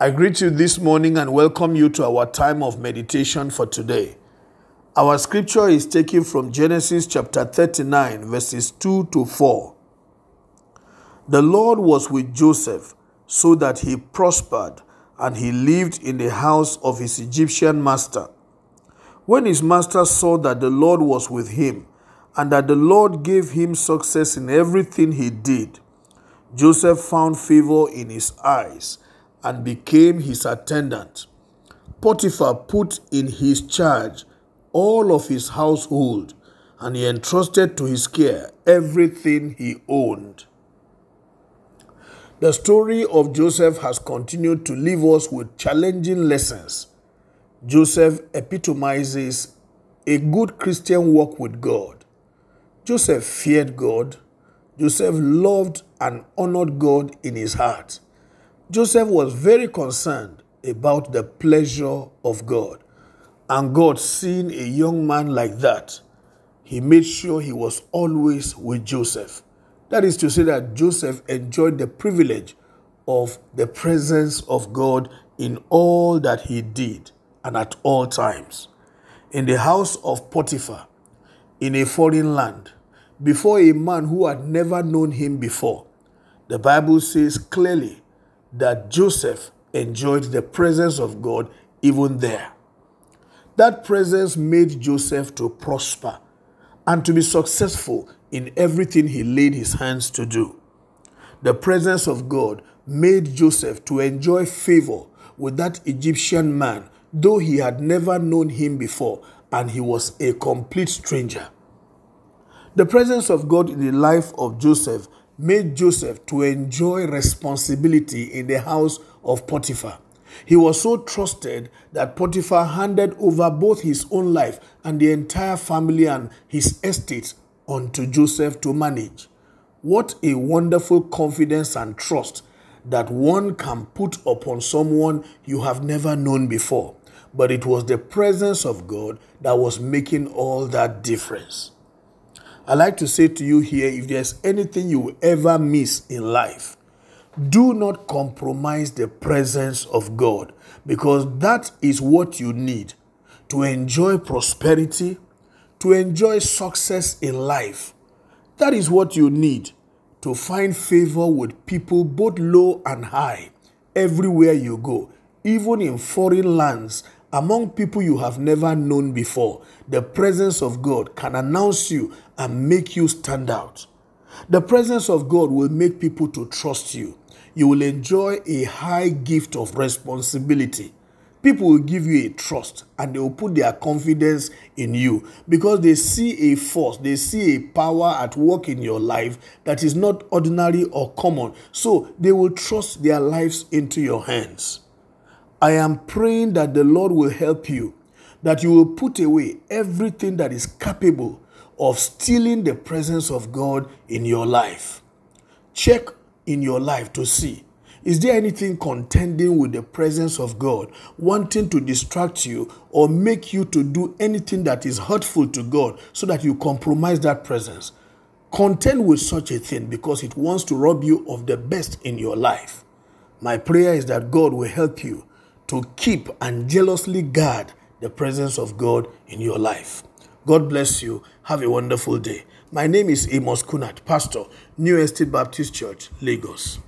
I greet you this morning and welcome you to our time of meditation for today. Our scripture is taken from Genesis chapter 39, verses 2 to 4. The Lord was with Joseph so that he prospered and he lived in the house of his Egyptian master. When his master saw that the Lord was with him and that the Lord gave him success in everything he did, Joseph found favor in his eyes and became his attendant. Potiphar put in his charge all of his household, and he entrusted to his care everything he owned. The story of Joseph has continued to leave us with challenging lessons. Joseph epitomizes a good Christian walk with God. Joseph feared God. Joseph loved and honored God in his heart. Joseph was very concerned about the pleasure of God. And God, seeing a young man like that, he made sure he was always with Joseph. That is to say, that Joseph enjoyed the privilege of the presence of God in all that he did and at all times. In the house of Potiphar, in a foreign land, before a man who had never known him before, the Bible says clearly that Joseph enjoyed the presence of God even there. That presence made Joseph to prosper and to be successful in everything he laid his hands to do. The presence of God made Joseph to enjoy favor with that Egyptian man, though he had never known him before and he was a complete stranger. The presence of God in the life of Joseph made Joseph to enjoy responsibility in the house of Potiphar. He was so trusted that Potiphar handed over both his own life and the entire family and his estate unto Joseph to manage. What a wonderful confidence and trust that one can put upon someone you have never known before. But it was the presence of God that was making all that difference. I like to say to you here if there's anything you will ever miss in life, do not compromise the presence of God because that is what you need to enjoy prosperity, to enjoy success in life. That is what you need to find favor with people both low and high everywhere you go, even in foreign lands among people you have never known before, the presence of God can announce you and make you stand out. The presence of God will make people to trust you. You will enjoy a high gift of responsibility. People will give you a trust and they will put their confidence in you because they see a force, they see a power at work in your life that is not ordinary or common. So they will trust their lives into your hands. I am praying that the Lord will help you, that you will put away everything that is capable of stealing the presence of God in your life. Check in your life to see is there anything contending with the presence of God, wanting to distract you or make you to do anything that is hurtful to God so that you compromise that presence? Contend with such a thing because it wants to rob you of the best in your life. My prayer is that God will help you to keep and jealously guard the presence of God in your life. God bless you. Have a wonderful day. My name is Amos Kunat, Pastor, New Estate Baptist Church, Lagos.